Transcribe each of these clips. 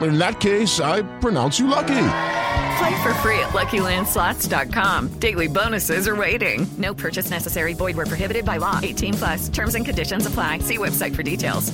In that case, I pronounce you lucky. Play for free at LuckyLandSlots.com. Daily bonuses are waiting. No purchase necessary. Void where prohibited by law. 18 plus. Terms and conditions apply. See website for details.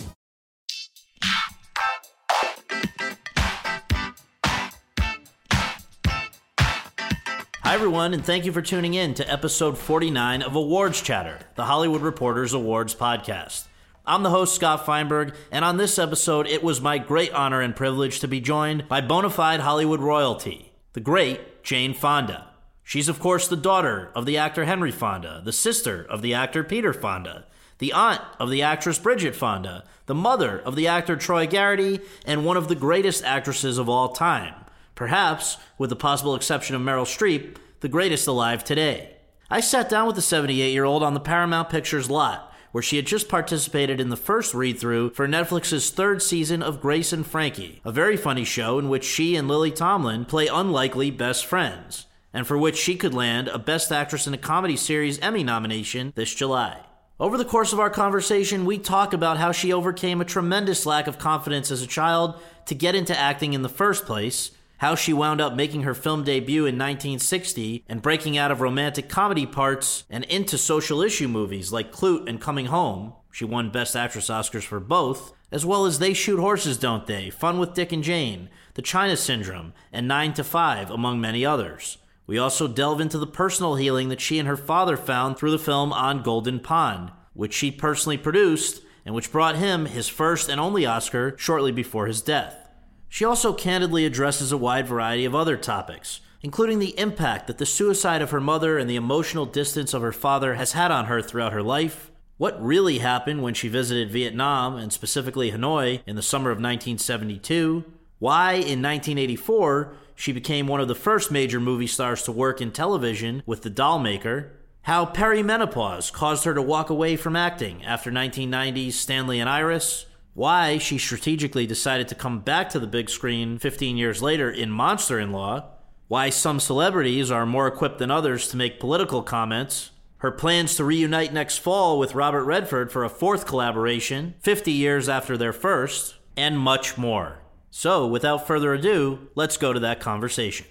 Hi, everyone, and thank you for tuning in to episode 49 of Awards Chatter, the Hollywood Reporters Awards podcast. I'm the host, Scott Feinberg, and on this episode, it was my great honor and privilege to be joined by bona fide Hollywood royalty, the great Jane Fonda. She's, of course, the daughter of the actor Henry Fonda, the sister of the actor Peter Fonda, the aunt of the actress Bridget Fonda, the mother of the actor Troy Garity, and one of the greatest actresses of all time. Perhaps, with the possible exception of Meryl Streep, the greatest alive today. I sat down with the 78 year old on the Paramount Pictures lot, where she had just participated in the first read through for Netflix's third season of Grace and Frankie, a very funny show in which she and Lily Tomlin play unlikely best friends, and for which she could land a Best Actress in a Comedy Series Emmy nomination this July. Over the course of our conversation, we talk about how she overcame a tremendous lack of confidence as a child to get into acting in the first place, how she wound up making her film debut in 1960 and breaking out of romantic comedy parts and into social issue movies like Klute and Coming Home. She won Best Actress Oscars for both, as well as They Shoot Horses, Don't They, Fun with Dick and Jane, The China Syndrome, and 9 to 5, among many others. We also delve into the personal healing that she and her father found through the film On Golden Pond, which she personally produced and which brought him his first and only Oscar shortly before his death. She also candidly addresses a wide variety of other topics, including the impact that the suicide of her mother and the emotional distance of her father has had on her throughout her life, what really happened when she visited Vietnam, and specifically Hanoi, in the summer of 1972, why in 1984 she became one of the first major movie stars to work in television with The Doll Maker, how perimenopause caused her to walk away from acting after 1990's Stanley and Iris, why she strategically decided to come back to the big screen 15 years later in Monster in Law, why some celebrities are more equipped than others to make political comments, her plans to reunite next fall with Robert Redford for a fourth collaboration 50 years after their first, and much more. So, without further ado, let's go to that conversation.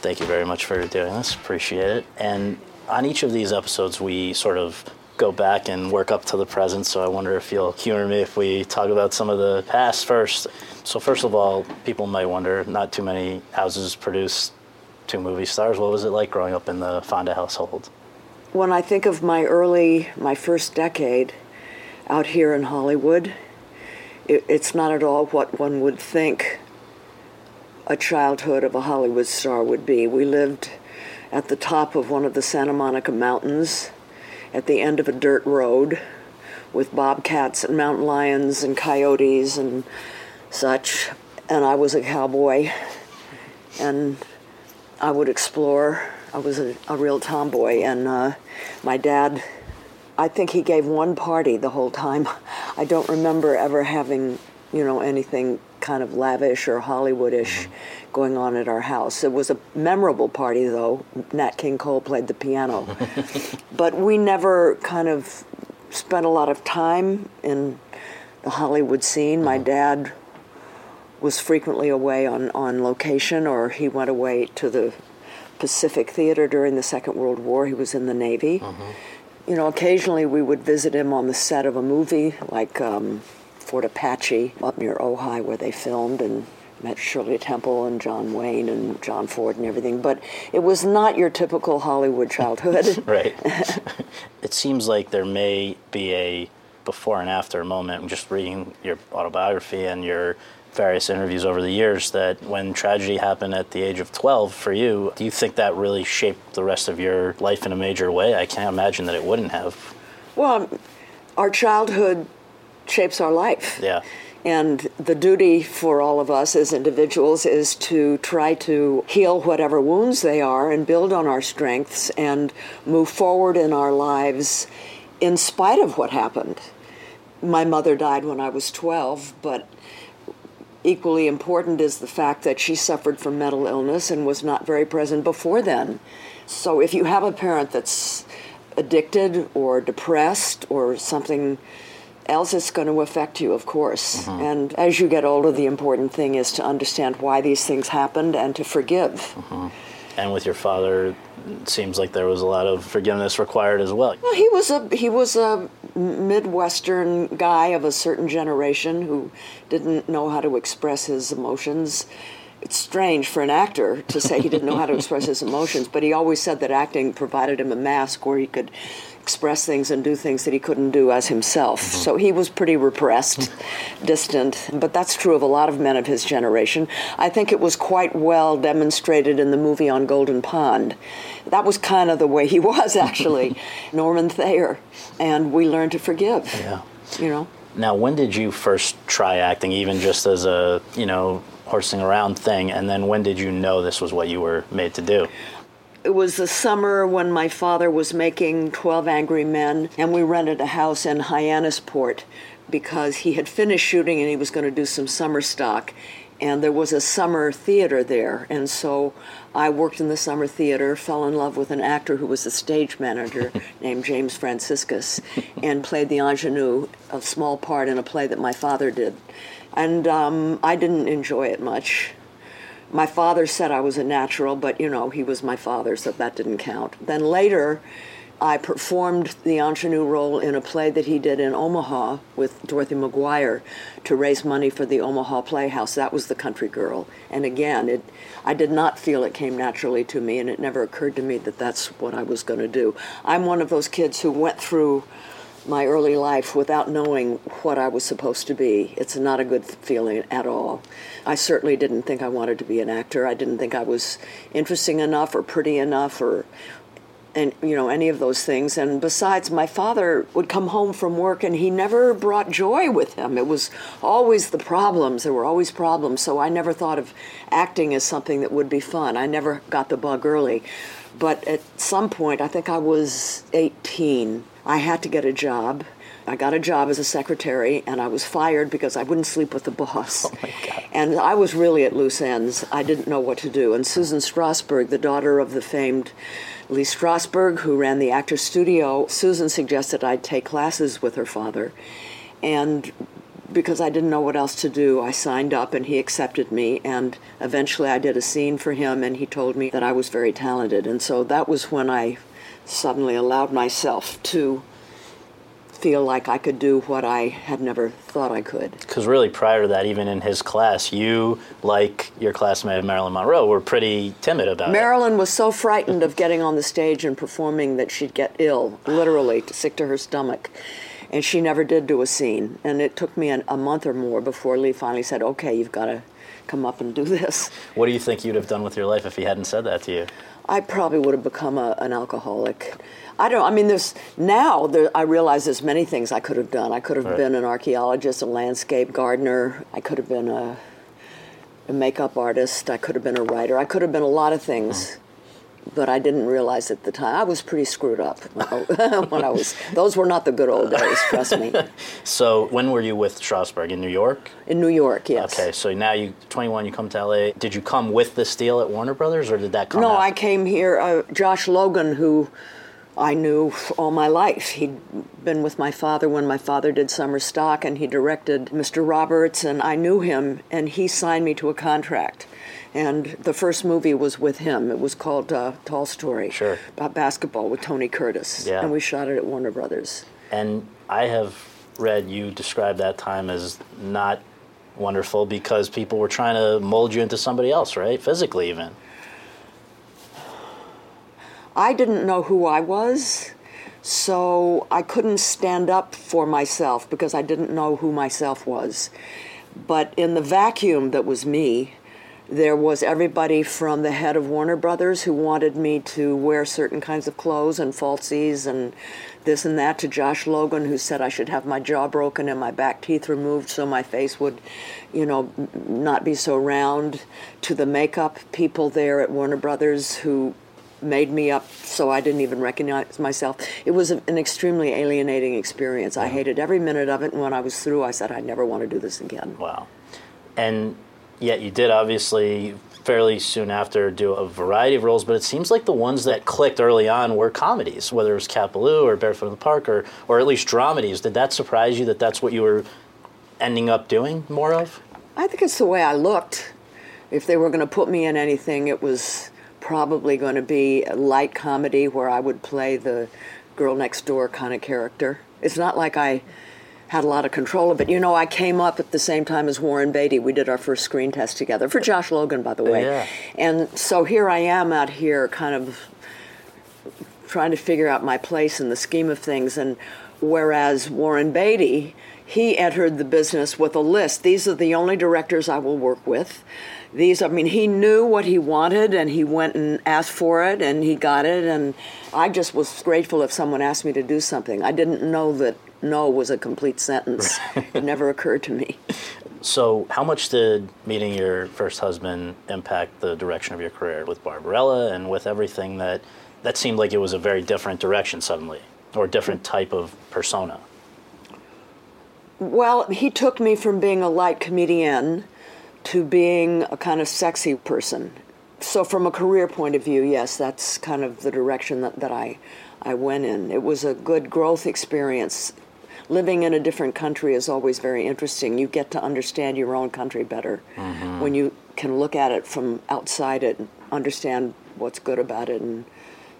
Thank you very much for doing this. Appreciate it. And on each of these episodes, we sort of go back and work up to the present. So I wonder if you'll humor me if we talk about some of the past first. So, first of all, people might wonder not too many houses produce two movie stars. What was it like growing up in the Fonda household? When I think of my early, my first decade out here in Hollywood, it, it's not at all what one would think a childhood of a Hollywood star would be. We lived at the top of one of the Santa Monica Mountains at the end of a dirt road with bobcats and mountain lions and coyotes and such. And I was a cowboy and I would explore. I was a, a real tomboy. And uh, my dad, I think he gave one party the whole time. I don't remember ever having, you know, anything kind of lavish or Hollywoodish mm-hmm. going on at our house. It was a memorable party, though. Nat King Cole played the piano. but we never kind of spent a lot of time in the Hollywood scene. My uh-huh. dad was frequently away on, on location, or he went away to the Pacific Theater during the Second World War. He was in the Navy. Uh-huh. You know, occasionally we would visit him on the set of a movie, like um, Fort Apache up near Ojai, where they filmed, and met Shirley Temple and John Wayne and John Ford and everything, but it was not your typical Hollywood childhood. right. it seems like there may be a before and after moment. I'm Just reading your autobiography and your various interviews over the years that when tragedy happened at the age of 12 for you, do you think that really shaped the rest of your life in a major way? I can't imagine that it wouldn't have. Well, our childhood shapes our life. Yeah. And the duty for all of us as individuals is to try to heal whatever wounds they are and build on our strengths and move forward in our lives in spite of what happened. My mother died when I was 12, but equally important is the fact that she suffered from mental illness and was not very present before then. So if you have a parent that's addicted or depressed or something else it's going to affect you, of course. Mm-hmm. And as you get older, the important thing is to understand why these things happened and to forgive. Mm-hmm. And with your father, it seems like there was a lot of forgiveness required as well. Well, he was a he was a midwestern guy of a certain generation who didn't know how to express his emotions. It's strange for an actor to say he didn't know how to express his emotions, but he always said that acting provided him a mask where he could express things and do things that he couldn't do as himself. Mm-hmm. So he was pretty repressed, distant, but that's true of a lot of men of his generation. I think it was quite well demonstrated in the movie on Golden Pond. That was kind of the way he was, actually, Norman Thayer. And we learned to forgive. Yeah. You know? Now, when did you first try acting, even just as a, you know, horsing around thing? And then when did you know this was what you were made to do? It was the summer when my father was making 12 Angry Men, and we rented a house in Hyannisport because he had finished shooting and he was going to do some summer stock. And there was a summer theater there. And so I worked in the summer theater, fell in love with an actor who was a stage manager named James Franciscus, and played the ingenue, a small part in a play that my father did. And um, I didn't enjoy it much my father said I was a natural, but you know, he was my father, so that didn't count. Then later, I performed the ingenue role in a play that he did in Omaha with Dorothy McGuire to raise money for the Omaha Playhouse. That was The Country Girl. And again, it, I did not feel it came naturally to me, and it never occurred to me that that's what I was going to do. I'm one of those kids who went through my early life without knowing what I was supposed to be. It's not a good feeling at all. I certainly didn't think I wanted to be an actor. I didn't think I was interesting enough or pretty enough or and you know any of those things and besides my father would come home from work and he never brought joy with him it was always the problems there were always problems so i never thought of acting as something that would be fun i never got the bug early but at some point i think i was 18 i had to get a job I got a job as a secretary and I was fired because I wouldn't sleep with the boss. Oh my God. And I was really at loose ends. I didn't know what to do. And Susan Strasberg, the daughter of the famed Lee Strasberg, who ran the Actors Studio, Susan suggested I take classes with her father. And because I didn't know what else to do, I signed up and he accepted me. And eventually I did a scene for him and he told me that I was very talented. And so that was when I suddenly allowed myself to feel like I could do what I had never thought I could. Because really, prior to that, even in his class, you, like your classmate Marilyn Monroe, were pretty timid about it. Marilyn was so frightened of getting on the stage and performing that she'd get ill, literally, sick to her stomach. And she never did do a scene. And it took me an, a month or more before Lee finally said, okay, you've got to come up and do this. What do you think you'd have done with your life if he hadn't said that to you? I probably would have become a, an alcoholic. I don't. I mean, there's now. There, I realize there's many things I could have done. I could have Right. been an archaeologist, a landscape gardener. I could have been a, a makeup artist. I could have been a writer. I could have been a lot of things, hmm. But I didn't realize at the time. I was pretty screwed up when I was. Those were not the good old days. Trust me. So, when were you with Strasberg? In New York? In New York, yes. Okay, so now you 21, you come to LA. Did you come with this deal at Warner Brothers, or did that come? No, after? I came here. Uh, Josh Logan, who I knew all my life. He'd been with my father when my father did summer stock, and he directed Mr. Roberts, and I knew him, and he signed me to a contract. And the first movie was with him. It was called uh, Tall Story. Sure. About basketball with Tony Curtis. Yeah. And we shot it at Warner Brothers. And I have read you describe that time as not wonderful because people were trying to mold you into somebody else, right? Physically, even. I didn't know who I was, so I couldn't stand up for myself because I didn't know who myself was. But in the vacuum that was me, there was everybody from the head of Warner Brothers who wanted me to wear certain kinds of clothes and falsies and this and that to Josh Logan, who said I should have my jaw broken and my back teeth removed so my face would, you know, not be so round, to the makeup people there at Warner Brothers who made me up so I didn't even recognize myself. It was an extremely alienating experience. I hated every minute of it, and when I was through, I said, I never want to do this again. Wow. And yet you did obviously fairly soon after do a variety of roles, but it seems like the ones that clicked early on were comedies, whether it was Cat Ballou or Barefoot in the Park or, or at least dramedies. Did that surprise you that that's what you were ending up doing more of? I think it's the way I looked. If they were going to put me in anything, it was probably going to be a light comedy where I would play the girl next door kind of character. It's not like I had a lot of control of it. You know, I came up at the same time as Warren Beatty. We did our first screen test together for Josh Logan, by the way. Yeah. And so here I am out here, kind of trying to figure out my place in the scheme of things. And whereas Warren Beatty, he entered the business with a list. These are the only directors I will work with. These, I mean, he knew what he wanted and he went and asked for it and he got it. And I just was grateful if someone asked me to do something. I didn't know that no was a complete sentence. it never occurred to me. So, how much did meeting your first husband impact the direction of your career with Barbarella and with everything that that seemed like it was a very different direction suddenly, or a different type of persona? Well, he took me from being a light comedian to being a kind of sexy person. So, from a career point of view, yes, that's kind of the direction that, that I, I went in. It was a good growth experience. Living in a different country is always very interesting. You get to understand your own country better mm-hmm. when you can look at it from outside it and understand what's good about it and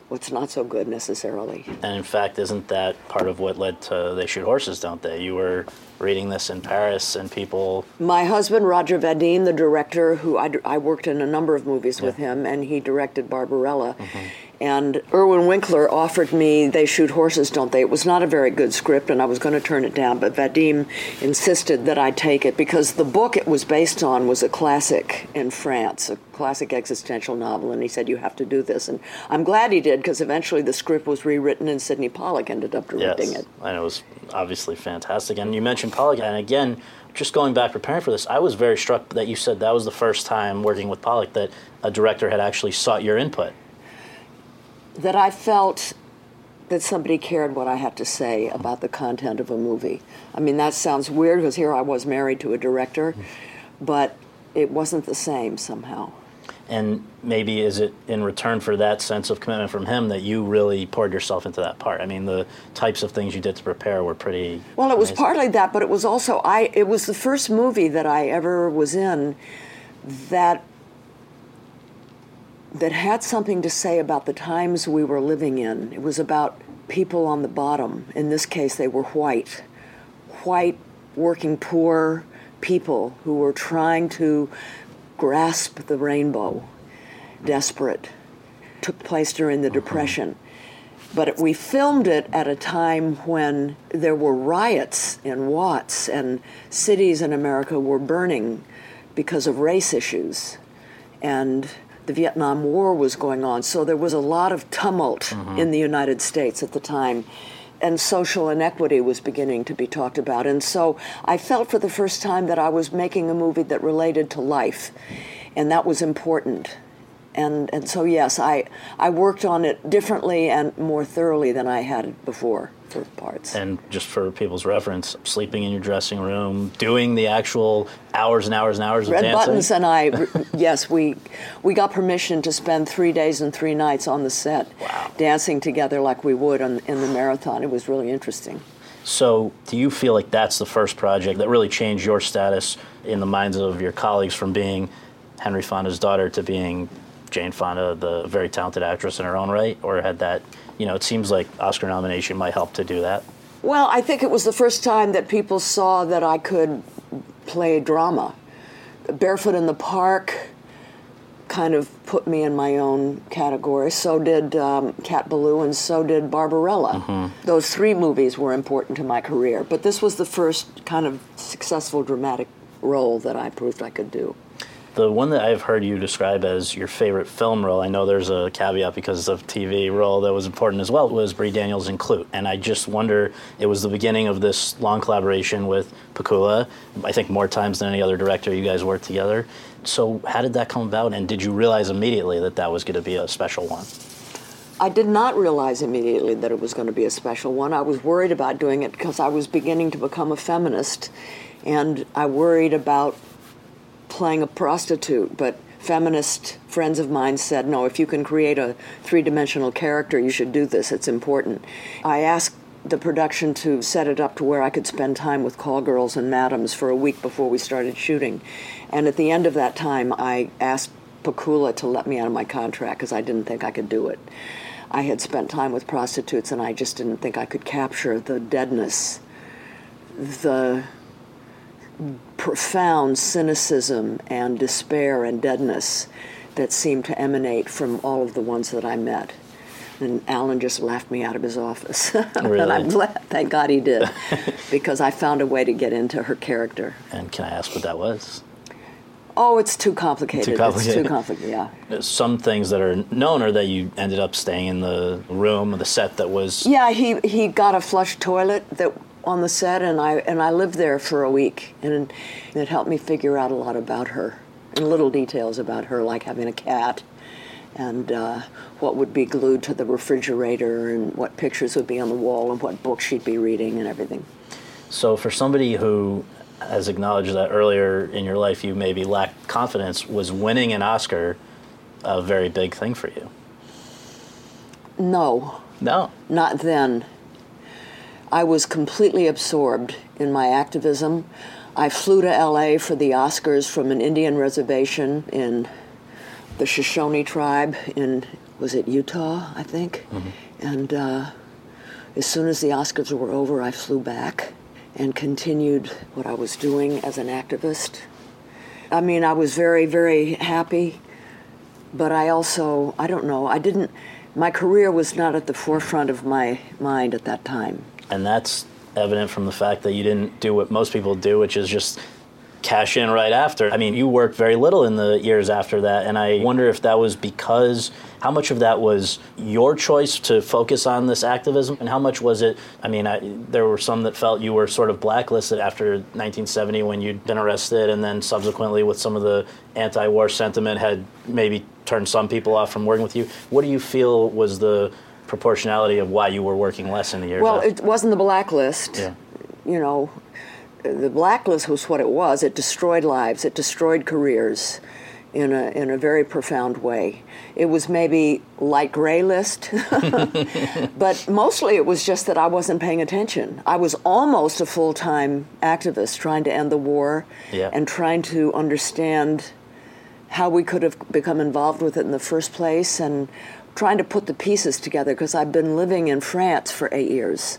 what's not so good necessarily. And in fact, isn't that part of what led to They Shoot Horses, Don't They? You were reading this in Paris, and people. My husband, Roger Vadim, the director, who I, I worked in a number of movies with him, and he directed Barbarella. Mm-hmm. And Irwin Winkler offered me They Shoot Horses, Don't They? It was not a very good script, and I was going to turn it down, but Vadim insisted that I take it because the book it was based on was a classic in France, a classic existential novel, and he said, You have to do this. And I'm glad he did because eventually the script was rewritten, and Sydney Pollack ended up directing yes, it. and it was obviously fantastic. And you mentioned Pollack, and again, just going back preparing for this, I was very struck that you said that was the first time working with Pollack that a director had actually sought your input. that I felt that somebody cared what I had to say about the content of a movie. I mean, that sounds weird because here I was married to a director, but it wasn't the same somehow. And maybe is it in return for that sense of commitment from him that you really poured yourself into that part? I mean, the types of things you did to prepare were pretty. Well, it was amazing. partly that, but it was also I. It was the first movie that I ever was in that that had something to say about the times we were living in. It was about people on the bottom. In this case, they were white, white, working poor people who were trying to grasp the rainbow, desperate. Took place during the uh-huh. Depression. But we filmed it at a time when there were riots in Watts and cities in America were burning because of race issues. And the Vietnam War was going on. So there was a lot of tumult uh-huh. in the United States at the time. And social inequity was beginning to be talked about. And so I felt for the first time that I was making a movie that related to life. And that was important. And, and so, yes, I, I worked on it differently and more thoroughly than I had before for parts. And just for people's reference, sleeping in your dressing room, doing the actual hours and hours and hours of dancing. Red. Buttons and I, yes, we we got permission to spend three days and three nights on the set, Wow. dancing together like we would on, in the marathon. It was really interesting. So, do you feel like that's the first project that really changed your status in the minds of your colleagues from being Henry Fonda's daughter to being Jane Fonda, the very talented actress in her own right? Or had that, you know, it seems like Oscar nomination might help to do that. Well, I think it was the first time that people saw that I could play drama. Barefoot in the Park kind of put me in my own category. So did um, Cat Ballou and so did Barbarella. Mm-hmm. Those three movies were important to my career, but this was the first kind of successful dramatic role that I proved I could do. The one that I've heard you describe as your favorite film role, I know there's a caveat because of TV role that was important as well, was Bree Daniels in Klute. And I just wonder, it was the beginning of this long collaboration with Pakula. I think more times than any other director you guys worked together. So how did that come about? And did you realize immediately that that was going to be a special one? I did not realize immediately that it was going to be a special one. I was worried about doing it because I was beginning to become a feminist, and I worried about playing a prostitute. But feminist friends of mine said, no, if you can create a three dimensional character, you should do this. It's important. I asked the production to set it up to where I could spend time with call girls and madams for a week before we started shooting. And at the end of that time, I asked Pakula to let me out of my contract because I didn't think I could do it. I had spent time with prostitutes and I just didn't think I could capture the deadness, the profound cynicism and despair and deadness that seemed to emanate from all of the ones that I met. And Alan just laughed me out of his office. Really? and I'm glad, thank God he did, because I found a way to get into her character. And can I ask what that was? Oh, it's too complicated. Too complicated. It's too complicated, yeah. Some things that are known are that you ended up staying in the room, of the set that was. Yeah, he, he got a flush toilet that on the set, and I and I lived there for a week, and it helped me figure out a lot about her and little details about her, like having a cat, and uh, what would be glued to the refrigerator, and what pictures would be on the wall, and what books she'd be reading, and everything. So, for somebody who has acknowledged that earlier in your life you maybe lacked confidence, was winning an Oscar a very big thing for you? No, No. not then. I was completely absorbed in my activism. I flew to LA for the Oscars from an Indian reservation in the Shoshone tribe in, was it Utah, I think? And uh, as soon as the Oscars were over, I flew back and continued what I was doing as an activist. I mean, I was very, very happy, but I also, I don't know, I didn't, my career was not at the forefront of my mind at that time. And that's evident from the fact that you didn't do what most people do, which is just cash in right after. I mean, you worked very little in the years after that, and I wonder if that was because how much of that was your choice to focus on this activism, and how much was it? I mean, I, there were some that felt you were sort of blacklisted after 1970 when you'd been arrested, and then subsequently with some of the anti-war sentiment had maybe turned some people off from working with you. What do you feel was the proportionality of why you were working less in the years? Well, after? it wasn't the blacklist. Yeah. You know, the blacklist was what it was. It destroyed lives. It destroyed careers in a in a very profound way. It was maybe light gray list, but mostly it was just that I wasn't paying attention. I was almost a full time activist trying to end the war Yeah. and trying to understand how we could have become involved with it in the first place and trying to put the pieces together because I've been living in France for eight years.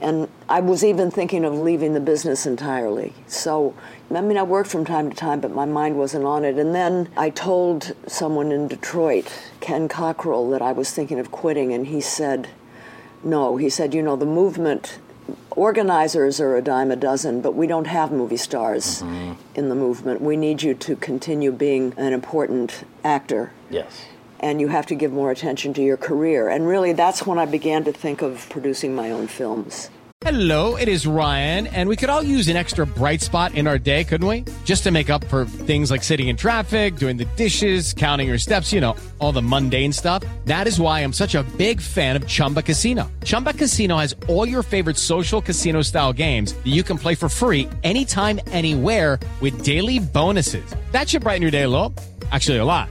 And I was even thinking of leaving the business entirely. So, I mean, I worked from time to time, but my mind wasn't on it. And then I told someone in Detroit, Ken Cockrel, that I was thinking of quitting, and he said, no. He said, you know, the movement, organizers are a dime a dozen, but we don't have movie stars mm-hmm. in the movement. We need you to continue being an important actor yes. And you have to give more attention to your career. And really, that's when I began to think of producing my own films. Hello, it is Ryan, and we could all use an extra bright spot in our day, couldn't we? Just to make up for things like sitting in traffic, doing the dishes, counting your steps, you know, all the mundane stuff. That is why I'm such a big fan of Chumba Casino. Chumba Casino has all your favorite social casino style games that you can play for free anytime, anywhere with daily bonuses. That should brighten your day a little. Actually, a lot.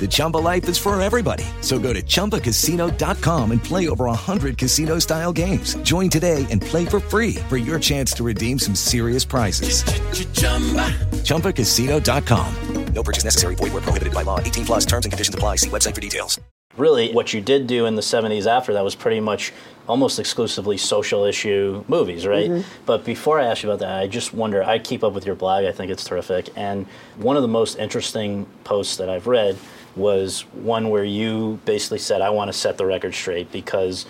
The Chumba life is for everybody. So go to ChumbaCasino.com and play over 100 casino style games. Join today and play for free for your chance to redeem some serious prizes. ChumbaCasino.com. No purchase necessary. Void where prohibited by law. 18 plus terms and conditions apply. See website for details. Really, what you did do in the 70s after that was pretty much almost exclusively social issue movies, right? Mhm. But before I ask you about that, I just wonder I keep up with your blog, I think it's terrific. And one of the most interesting posts that I've read was one where you basically said, I want to set the record straight because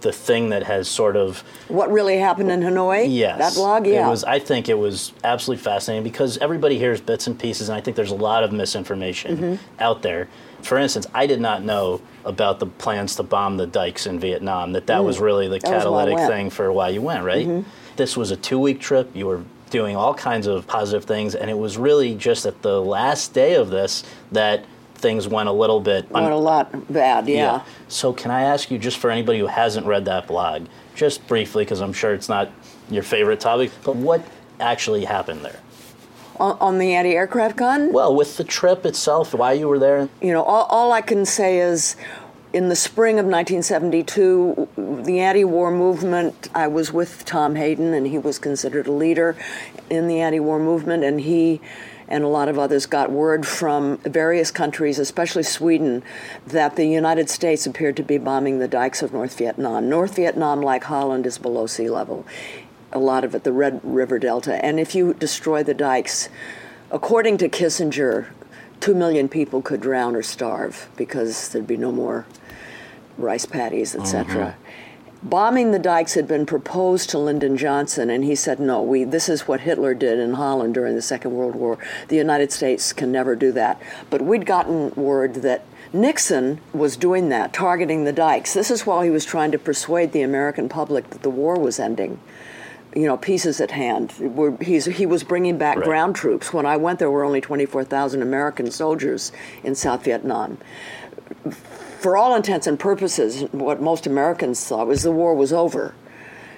the thing that has sort of What really happened in Hanoi? Yes. That blog? Yeah. It was I think it was absolutely fascinating because everybody hears bits and pieces and I think there's a lot of misinformation Mhm. out there. For instance, I did not know about the plans to bomb the dikes in Vietnam, that that Mm. was really the That was why I catalytic thing for why you went, right? Mhm. This was a 2-week trip. You were doing all kinds of positive things and it was really just at the last day of this that things went a little bit Went a lot bad, yeah. so, can I ask you, just for anybody who hasn't read that blog, just briefly, because I'm sure it's not your favorite topic, but what actually happened there? On, on the anti aircraft gun? Well, with the trip itself, why you were there? You know, all, all I can say is in the spring of 1972, the anti war movement, I was with Tom Hayden, and he was considered a leader in the anti war movement, and he and a lot of others got word from various countries, especially Sweden, that the United States appeared to be bombing the dikes of North Vietnam. North Vietnam, like Holland, is below sea level. A lot of it, the Red River Delta. And if you destroy the dikes, according to Kissinger, two million people could drown or starve because there'd be no more rice paddies, etc. Bombing the dikes had been proposed to Lyndon Johnson, and he said, "No, we. This is what Hitler did in Holland during the Second World War. The United States can never do that." But we'd gotten word that Nixon was doing that, targeting the dikes. This is while he was trying to persuade the American public that the war was ending. You know, pieces at hand. We're, he's, he was bringing back Right. ground troops. When I went, there were only 24,000 American soldiers in South Vietnam for all intents and purposes, what most Americans thought was the war was over.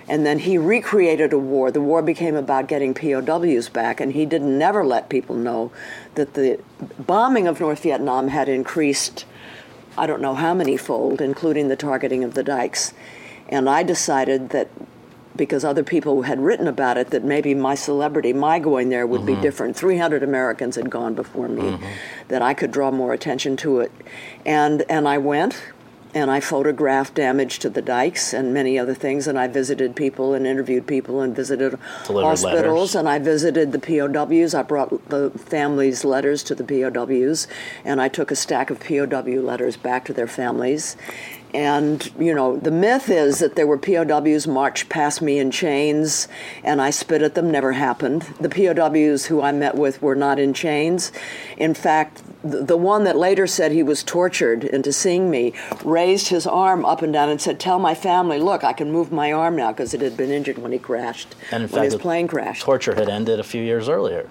And then he recreated a war. The war became about getting POWs back, and he didn't never let people know that the bombing of North Vietnam had increased, I don't know how many fold, including the targeting of the dikes. And I decided that because other people had written about it, that maybe my celebrity, my going there, would be Mhm. different. 300 Americans had gone before me, that I could draw more attention to it. And, and I went, and I photographed damage to the dikes and many other things, and I visited people and interviewed people and visited Delivered hospitals, letters. and I visited the POWs. I brought the families' letters to the POWs, and I took a stack of POW letters back to their families. And, you know, the myth is that there were POWs marched past me in chains and I spit at them, never happened. The POWs who I met with were not in chains. In fact, the, one that later said he was tortured into seeing me raised his arm up and down and said, Tell my family, look, I can move my arm now because it had been injured when he crashed, And in when fact, his the plane crashed. torture had ended a few years earlier.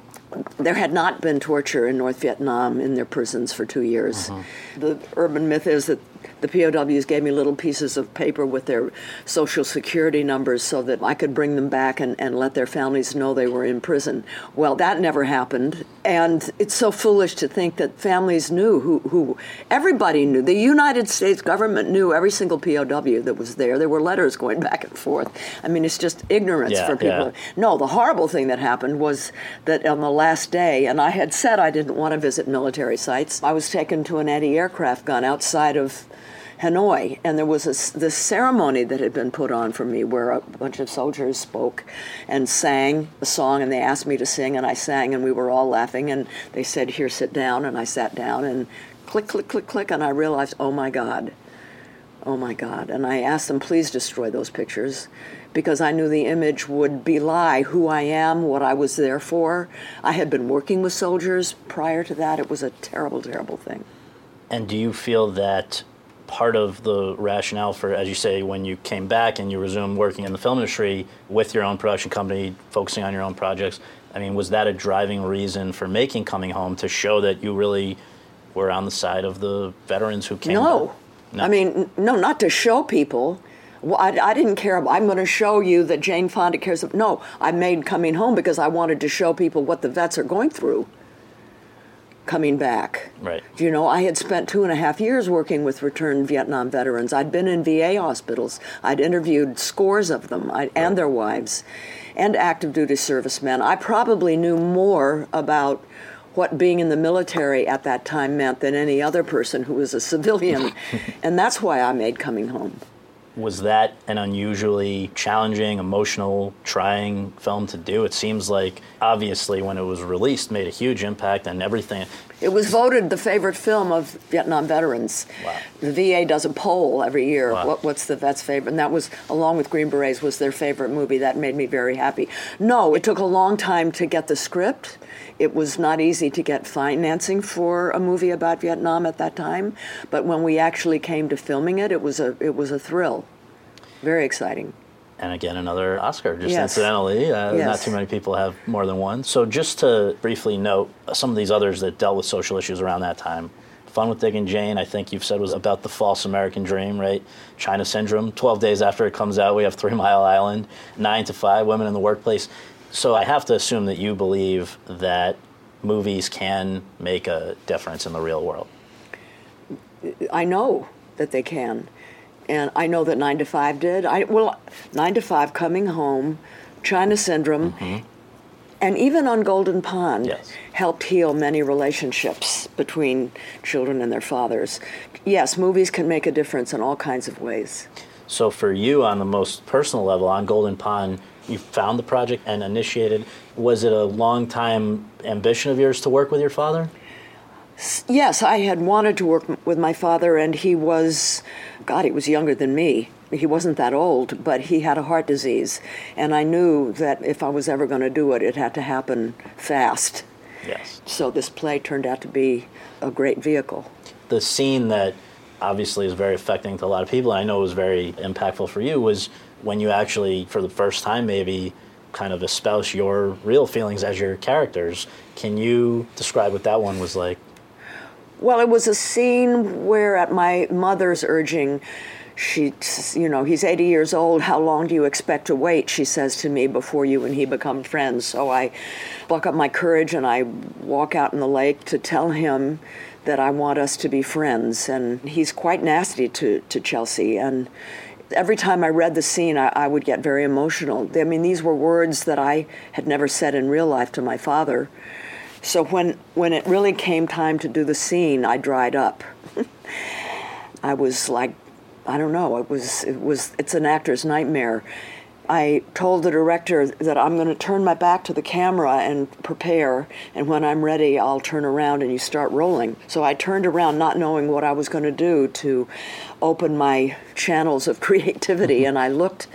There had not been torture in North Vietnam in their prisons for two years. Mm-hmm. The urban myth is that the POWs gave me little pieces of paper with their social security numbers so that I could bring them back and, and let their families know they were in prison. Well, that never happened. And it's so foolish to think that families knew who, who everybody knew. The United States government knew every single POW that was there. There were letters going back and forth. I mean, it's just ignorance Yeah, for people. yeah. No, the horrible thing that happened was that on the last day, and I had said I didn't want to visit military sites, I was taken to an anti aircraft gun outside of Hanoi, and there was this, this ceremony that had been put on for me where a bunch of soldiers spoke and sang a song, and they asked me to sing, and I sang, and we were all laughing, and they said, Here, sit down, and I sat down, and click, click, click, click, and I realized, oh my God. Oh my God. And I asked them, please destroy those pictures because I knew the image would belie who I am, what I was there for. I had been working with soldiers prior to that. It was a terrible, terrible thing. And do you feel that part of the rationale for, as you say, when you came back and you resumed working in the film industry with your own production company, focusing on your own projects, I mean, was that a driving reason for making Coming Home to show that you really were on the side of the veterans who came No. back? I mean, no, not to show people. Well, I, I didn't care. I'm going to show you that Jane Fonda cares. No, I made Coming Home because I wanted to show people what the vets are going through. Coming back. Right. You know, I had spent two and a half years working with returned Vietnam veterans. I'd been in VA hospitals. I'd interviewed scores of them I, and their wives and active duty servicemen. I probably knew more about what being in the military at that time meant than any other person who was a civilian. and that's why I made coming home. Was that an unusually challenging, emotional, trying film to do? It seems like, obviously, when it was released, made a huge impact and everything. It was voted the favorite film of Vietnam veterans. Wow. The VA does a poll every year. Wow. What, what's the vet's favorite? And that was, along with Green Berets, was their favorite movie. That made me very happy. No, it took a long time to get the script. It was not easy to get financing for a movie about Vietnam at that time. But when we actually came to filming it, it was a it was a thrill. Very exciting. And again, another Oscar, just Yes. incidentally. Uh, Not too many people have more than one. So, just to briefly note uh, some of these others that dealt with social issues around that time. Fun with Dick and Jane, I think you've said was about the false American dream, right? China Syndrome. 12 days after it comes out, we have Three Mile Island, 9 to 5, Women in the Workplace. So, I have to assume that you believe that movies can make a difference in the real world. I know that they can. And I know that 9 to 5 did. I well 9 to 5 coming home, China syndrome, mm-hmm. and even on Golden Pond helped heal many relationships between children and their fathers. Yes, movies can make a difference in all kinds of ways. So for you, on the most personal level, on Golden Pond, you found the project and initiated. Was it a long time ambition of yours to work with your father? Yes, I had wanted to work with my father, and he was, God, he was younger than me. He wasn't that old, but he had a heart disease. And I knew that if I was ever going to do it, it had to happen fast. Yes. So this play turned out to be a great vehicle. The scene that obviously is very affecting to a lot of people, and I know it was very impactful for you, was when you actually, for the first time, maybe kind of espouse your real feelings as your characters. Can you describe what that one was like? Well, it was a scene where, at my mother's urging, she, you know, he's 80 years old. How long do you expect to wait? She says to me before you and he become friends. So I buck up my courage and I walk out in the lake to tell him that I want us to be friends. And he's quite nasty to, to Chelsea. And every time I read the scene, I, I would get very emotional. I mean, these were words that I had never said in real life to my father. So when when it really came time to do the scene, I dried up. I was like, I don't know. It was it was it's an actor's nightmare. I told the director that I'm going to turn my back to the camera and prepare, and when I'm ready, I'll turn around and you start rolling. So I turned around, not knowing what I was going to do to open my channels of creativity, and I looked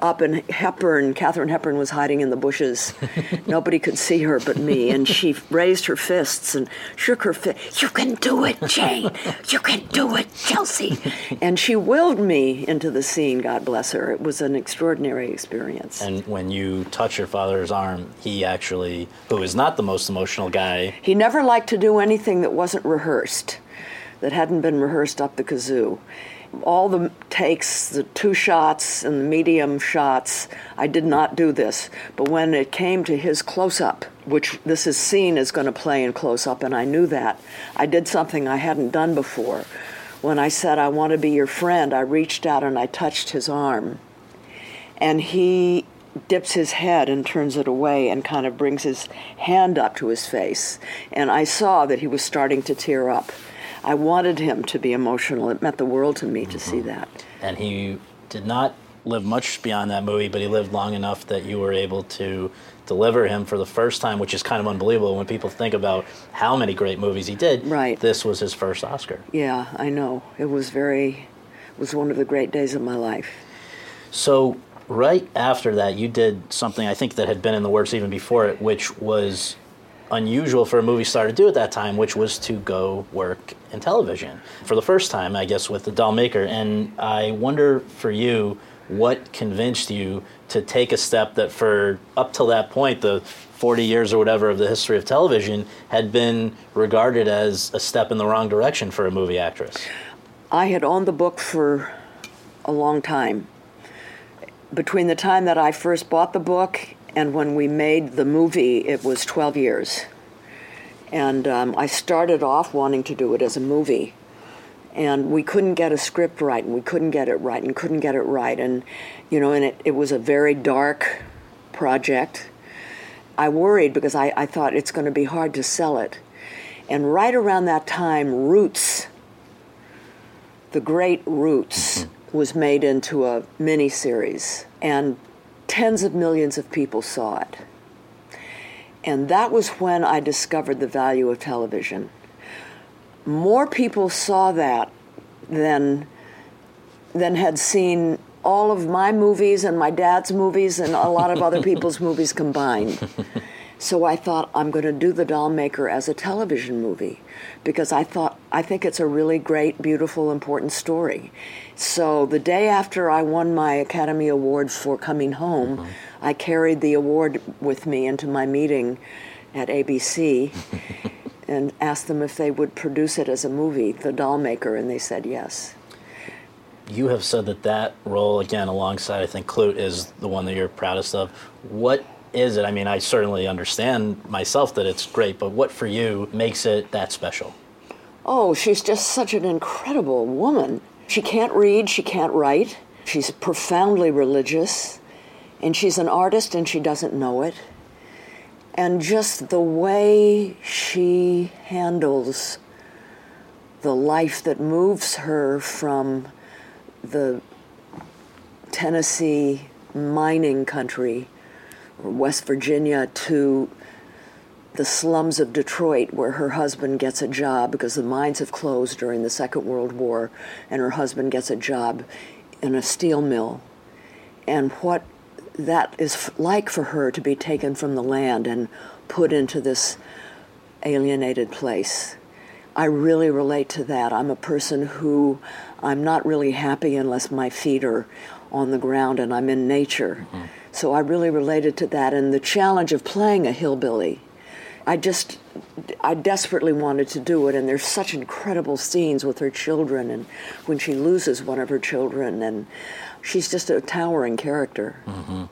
up and Hepburn, Katharine Hepburn was hiding in the bushes. Nobody could see her but me, and she raised her fists and shook her fist. You can do it, Jane. You can do it, Chelsea. And she willed me into the scene. God bless her. It was an extraordinary experience. And when you touch your father's arm, he actually, who is not the most emotional guy, He never liked to do anything that wasn't rehearsed, that hadn't been rehearsed up the kazoo. All the takes, the two shots and the medium shots, I did not do this. But when it came to his close up, which this is scene is going to play in close up, and I knew that, I did something I hadn't done before. When I said, I want to be your friend, I reached out and I touched his arm. And he dips his head and turns it away and kind of brings his hand up to his face. And I saw that he was starting to tear up. I wanted him to be emotional. It meant the world to me to see mm-hmm. that. and he did not live much beyond that movie, but he lived long enough that you were able to deliver him for the first time, which is kind of unbelievable when people think about how many great movies he did. Right. This was his first Oscar. Yeah, I know. It was very, it was one of the great days of my life. So right after that, you did something I think that had been in the works even before it, which was unusual for a movie star to do at that time, which was to go work in television for the first time, I guess, with the doll maker. And I wonder for you, what convinced you to take a step that for up till that point, the 40 years or whatever of the history of television, had been regarded as a step in the wrong direction for a movie actress? I had owned the book for a long time. Between the time that I first bought the book and when we made the movie, it was 12 years. And um, I started off wanting to do it as a movie. And we couldn't get a script right, and we couldn't get it right, and couldn't get it right. And, you know, and it, it was a very dark project. I worried because I, I thought it's going to be hard to sell it. And right around that time, Roots, the great Roots, was made into a mini series, and tens of millions of people saw it. And that was when I discovered the value of television. More people saw that than, than had seen all of my movies and my dad's movies and a lot of other people's movies combined. So I thought I'm going to do The Dollmaker as a television movie because I thought I think it's a really great, beautiful, important story. So the day after I won my Academy Award for Coming Home, mm-hmm. I carried the award with me into my meeting at ABC and asked them if they would produce it as a movie, The Dollmaker, and they said yes. You have said that that role, again, alongside I think Klute, is the one that you're proudest of. What is it? I mean, I certainly understand myself that it's great, but what for you makes it that special? Oh, she's just such an incredible woman. She can't read, she can't write. She's profoundly religious, and she's an artist and she doesn't know it. And just the way she handles the life that moves her from the Tennessee mining country, or West Virginia, to the slums of Detroit, where her husband gets a job because the mines have closed during the Second World War, and her husband gets a job in a steel mill. And what that is f- like for her to be taken from the land and put into this alienated place. I really relate to that. I'm a person who I'm not really happy unless my feet are on the ground and I'm in nature. Mm-hmm. So I really related to that and the challenge of playing a hillbilly. I just I desperately wanted to do it and there's such incredible scenes with her children and when she loses one of her children and she's just a towering character. Mm-hmm.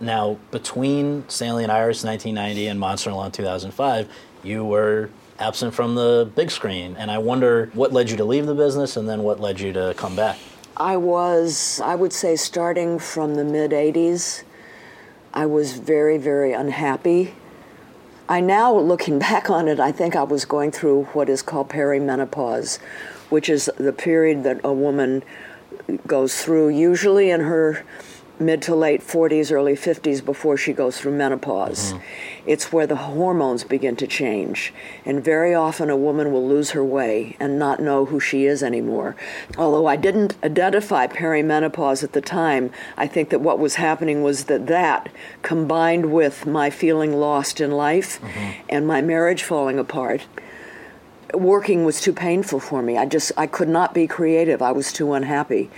Now, between Stanley and Iris 1990 and Monster in Law in 2005, you were absent from the big screen. And I wonder what led you to leave the business and then what led you to come back. I was, I would say, starting from the mid 80s, I was very, very unhappy. I now, looking back on it, I think I was going through what is called perimenopause, which is the period that a woman goes through, usually in her mid to late 40s, early 50s before she goes through menopause. Mm-hmm. It's where the hormones begin to change. And very often a woman will lose her way and not know who she is anymore. Although I didn't identify perimenopause at the time, I think that what was happening was that that combined with my feeling lost in life mm-hmm. and my marriage falling apart working was too painful for me. I just I could not be creative. I was too unhappy.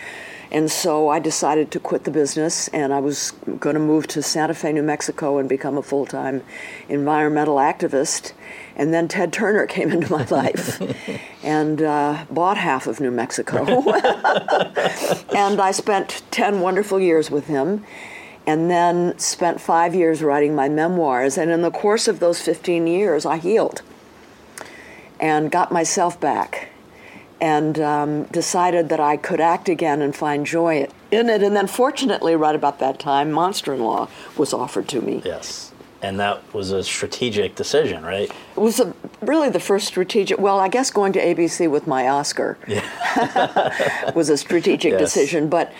And so I decided to quit the business and I was going to move to Santa Fe, New Mexico and become a full-time environmental activist. And then Ted Turner came into my life and uh, bought half of New Mexico. and I spent 10 wonderful years with him and then spent five years writing my memoirs. And in the course of those 15 years, I healed and got myself back and um, decided that I could act again and find joy in it. And then, fortunately, right about that time, Monster in Law was offered to me. Yes. And that was a strategic decision, right? It was a, really the first strategic, well, I guess going to ABC with my Oscar was a strategic Yes. decision. But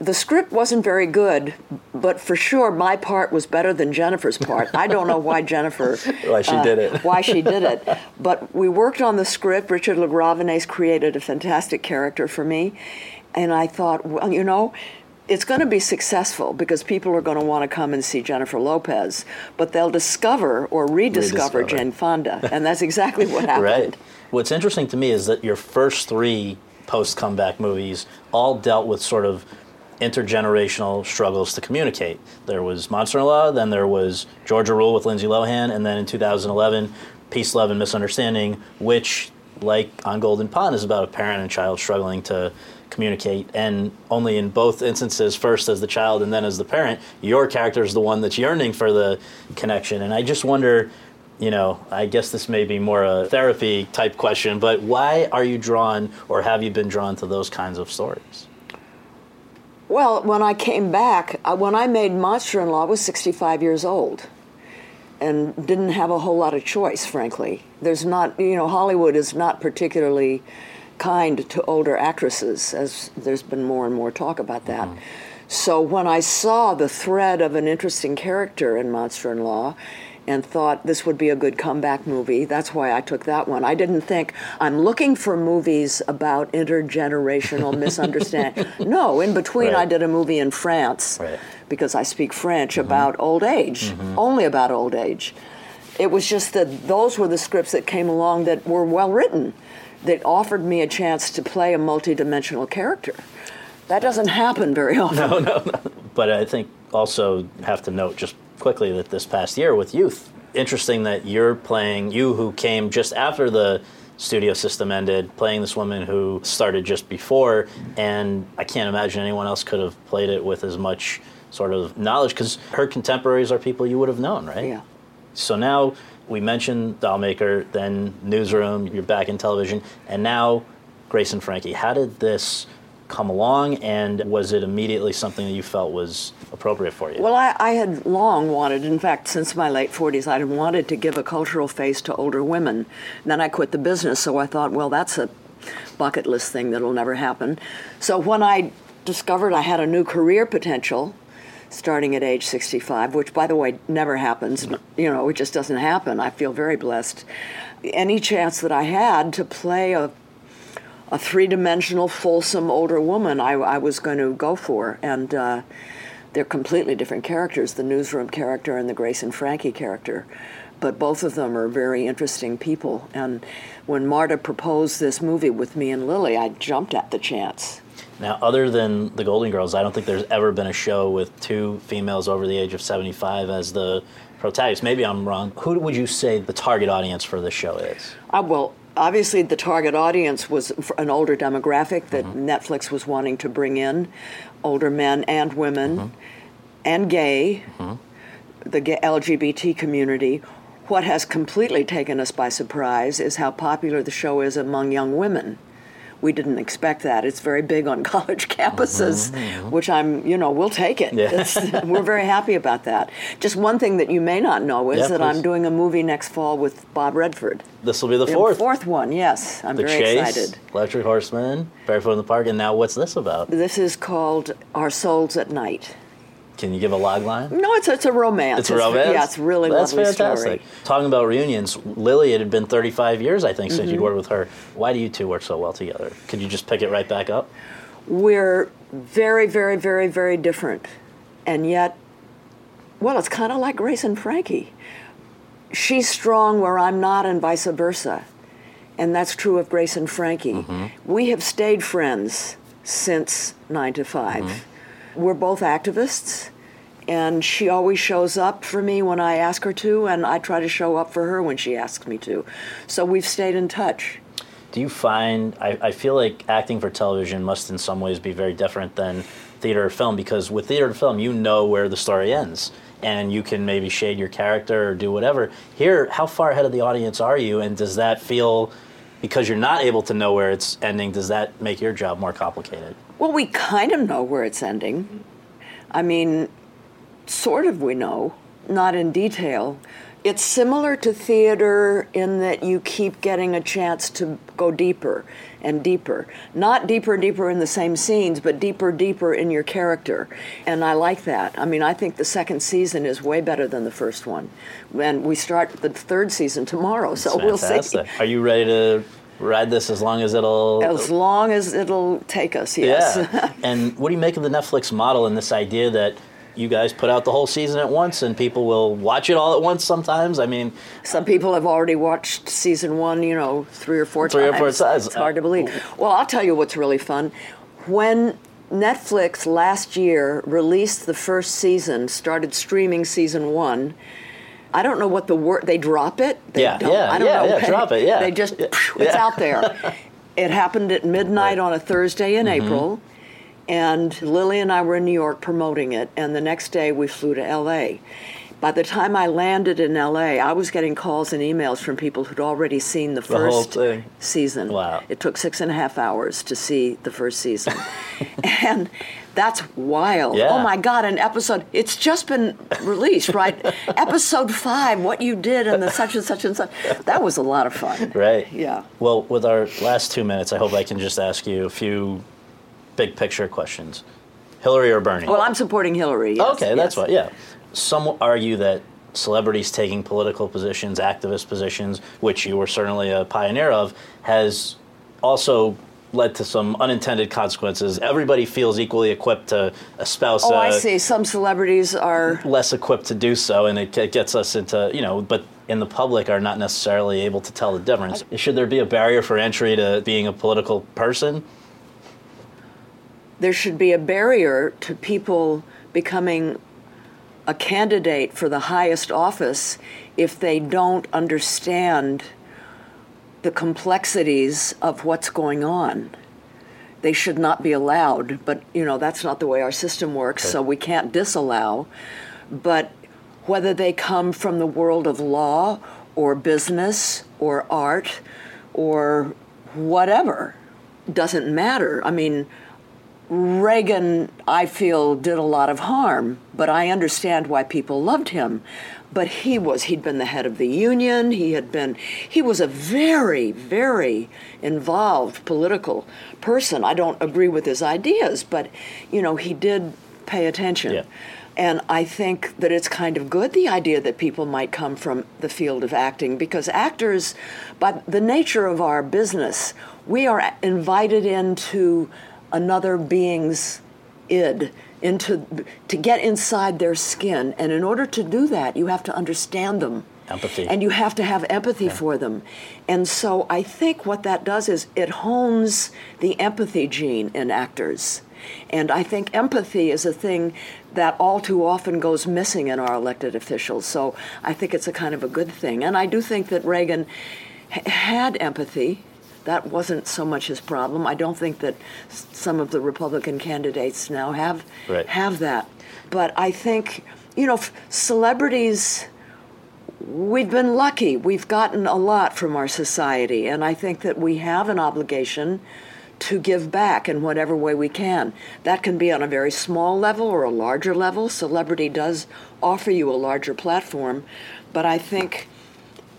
the script wasn't very good, but for sure my part was better than Jennifer's part. I don't know why Jennifer. Why she did it. Uh, why she did it. But we worked on the script. Richard LaGravenese created a fantastic character for me. And I thought, well, you know, it's going to be successful because people are going to want to come and see Jennifer Lopez, but they'll discover or rediscover, Rediscover. Jane Fonda. And that's exactly what happened. Right. What's interesting to me is that your first three post comeback movies all dealt with sort of intergenerational struggles to communicate. There was Monster in Law, then there was Georgia Rule with Lindsay Lohan, and then in 2011, Peace, Love, and Misunderstanding, which, like on Golden Pond, is about a parent and child struggling to communicate. And only in both instances, first as the child and then as the parent, your character is the one that's yearning for the connection. And I just wonder you know, I guess this may be more a therapy type question, but why are you drawn or have you been drawn to those kinds of stories? Well, when I came back, when I made Monster in Law, I was 65 years old and didn't have a whole lot of choice, frankly. There's not, you know, Hollywood is not particularly kind to older actresses, as there's been more and more talk about that. Mm-hmm. So when I saw the thread of an interesting character in Monster in Law, and thought this would be a good comeback movie. That's why I took that one. I didn't think I'm looking for movies about intergenerational misunderstanding. no, in between, right. I did a movie in France right. because I speak French mm-hmm. about old age, mm-hmm. only about old age. It was just that those were the scripts that came along that were well written, that offered me a chance to play a multidimensional character. That doesn't happen very often. No, no, no. But I think also have to note just quickly that this past year with youth, interesting that you're playing you who came just after the studio system ended, playing this woman who started just before, and I can't imagine anyone else could have played it with as much sort of knowledge because her contemporaries are people you would have known, right? Yeah. So now we mentioned Dollmaker, then Newsroom, you're back in television, and now Grace and Frankie. How did this come along, and was it immediately something that you felt was appropriate for you? Well, I, I had long wanted, in fact, since my late 40s, I had wanted to give a cultural face to older women. then I quit the business, so I thought, well, that's a bucket list thing that'll never happen. So when I discovered I had a new career potential, starting at age 65, which, by the way, never happens. You know, it just doesn't happen. I feel very blessed. Any chance that I had to play a a three dimensional, fulsome older woman I, I, was going to go for. And uh, they're completely different characters the newsroom character and the Grace and Frankie character. But both of them are very interesting people. And when Marta proposed this movie with me and Lily, I jumped at the chance. Now, other than the Golden Girls, I don't think there's ever been a show with two females over the age of 75 as the protagonists. Maybe I'm wrong. Who would you say the target audience for this show is? Uh, well, obviously the target audience was an older demographic that mm-hmm. Netflix was wanting to bring in, older men and women, mm-hmm. and gay, mm-hmm. the gay LGBT community. What has completely taken us by surprise is how popular the show is among young women we didn't expect that. It's very big on college campuses, mm-hmm. which I'm, you know, we'll take it. Yeah. we're very happy about that. Just one thing that you may not know is yeah, that please. I'm doing a movie next fall with Bob Redford. This will be the fourth. The fourth one, yes. I'm the very Chase, excited. Electric Horseman, Barefoot in the Park, and now what's this about? This is called Our Souls at Night. Can you give a log line? No, it's it's a romance. It's a romance. It's, yeah, it's really That's lovely fantastic. story. Talking about reunions, Lily, it had been 35 years, I think, since Mm-hmm. you'd worked with her. Why do you two work so well together? Could you just pick it right back up? We're very, very, very, very different, and yet, well, it's kind of like Grace and Frankie. She's strong where I'm not, and vice versa, and that's true of Grace and Frankie. Mm-hmm. We have stayed friends since nine to 5 Mm-hmm. We're both activists, and she always shows up for me when I ask her to, and I try to show up for her when she asks me to. So we've stayed in touch. Do you find, I, I feel like acting for television must in some ways be very different than theater or film because with theater and film, you know where the story ends and you can maybe shade your character or do whatever. Here, how far ahead of the audience are you, and does that feel, because you're not able to know where it's ending, does that make your job more complicated? Well, we kind of know where it's ending. I mean, sort of we know, not in detail. It's similar to theater in that you keep getting a chance to go deeper and deeper. Not deeper, and deeper in the same scenes, but deeper, deeper in your character. And I like that. I mean, I think the second season is way better than the first one. And we start the third season tomorrow, so It's we'll see. Are you ready to ride this as long as it'll As long as it'll take us, yes. Yeah. and what do you make of the Netflix model and this idea that you guys put out the whole season at once and people will watch it all at once sometimes? I mean, Some people have already watched season one, you know, three or four Three or times. four times. It's hard to believe. Well, I'll tell you what's really fun. When Netflix last year released the first season, started streaming season one. I don't know what the word they drop it. They Yeah, don't, yeah, I don't yeah, know. yeah, drop it, yeah. They just Yeah. it's Yeah. out there. It happened at midnight on a Thursday in Mm-hmm. April, and Lily and I were in New York promoting it, and the next day we flew to L.A. By the time I landed in LA, I was getting calls and emails from people who'd already seen the The first season. Wow. It took six and a half hours to see the first season. and that's wild. Yeah. Oh my God, an episode, it's just been released, right? episode five, what you did and the such and such and such. That was a lot of fun. Right. Yeah. Well, with our last two minutes, I hope I can just ask you a few big picture questions. Hillary or Bernie? Well, I'm supporting Hillary. yes, okay, that's yes. what. Yeah. Some argue that celebrities taking political positions, activist positions, which you were certainly a pioneer of, has also led to some unintended consequences. Everybody feels equally equipped to espouse. Oh, I a- see. Some celebrities are. less equipped to do so, and it ge- gets us into you know, but in the public are not necessarily able to tell the difference. Should there be a barrier for entry to being a political person? There should be a barrier to people becoming a candidate for the highest office if they don't understand the complexities of what's going on. They should not be allowed, but you know, that's not the way our system works, so we can't disallow. But whether they come from the world of law or business or art or whatever doesn't matter. I mean, Reagan, I feel, did a lot of harm, but I understand why people loved him. But he was, he'd been the head of the union, he had been, he was a very, very involved political person. I don't agree with his ideas, but, you know, he did pay attention. And I think that it's kind of good, the idea that people might come from the field of acting, because actors, by the nature of our business, we are invited into another being's id into to get inside their skin. And in order to do that you have to understand them. Empathy. and you have to have empathy for them. And so i think what that does is it hones the empathy gene in actors. And i think empathy is a thing that all too often goes missing in our elected officials. So i think it's a kind of a good thing. And i do think that reagan had empathy that wasn't so much his problem. I don't think that s- some of the Republican candidates now have Right. have that. But I think, you know, f- celebrities we've been lucky. We've gotten a lot from our society, and I think that we have an obligation to give back in whatever way we can. That can be on a very small level or a larger level. Celebrity does offer you a larger platform, but I think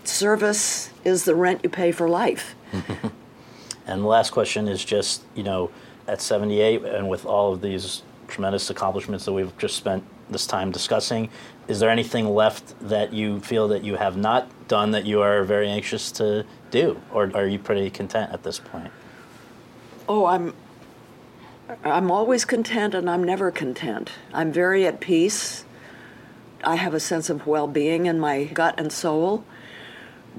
service is the rent you pay for life. And the last question is just, you know, at 78 and with all of these tremendous accomplishments that we've just spent this time discussing, is there anything left that you feel that you have not done that you are very anxious to do? Or are you pretty content at this point? Oh, I'm I'm always content and I'm never content. I'm very at peace. I have a sense of well-being in my gut and soul,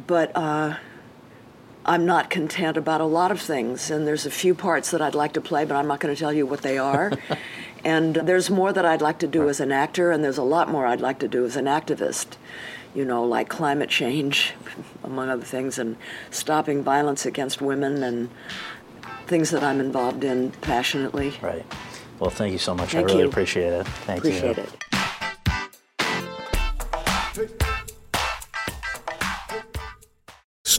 but uh, I'm not content about a lot of things. And there's a few parts that I'd like to play, but I'm not going to tell you what they are. and there's more that I'd like to do as an actor, and there's a lot more I'd like to do as an activist. You know, like climate change, among other things, and stopping violence against women and things that I'm involved in passionately. Right. Well, thank you so much. Thank I really you. appreciate it. Thank Appreciate you. it.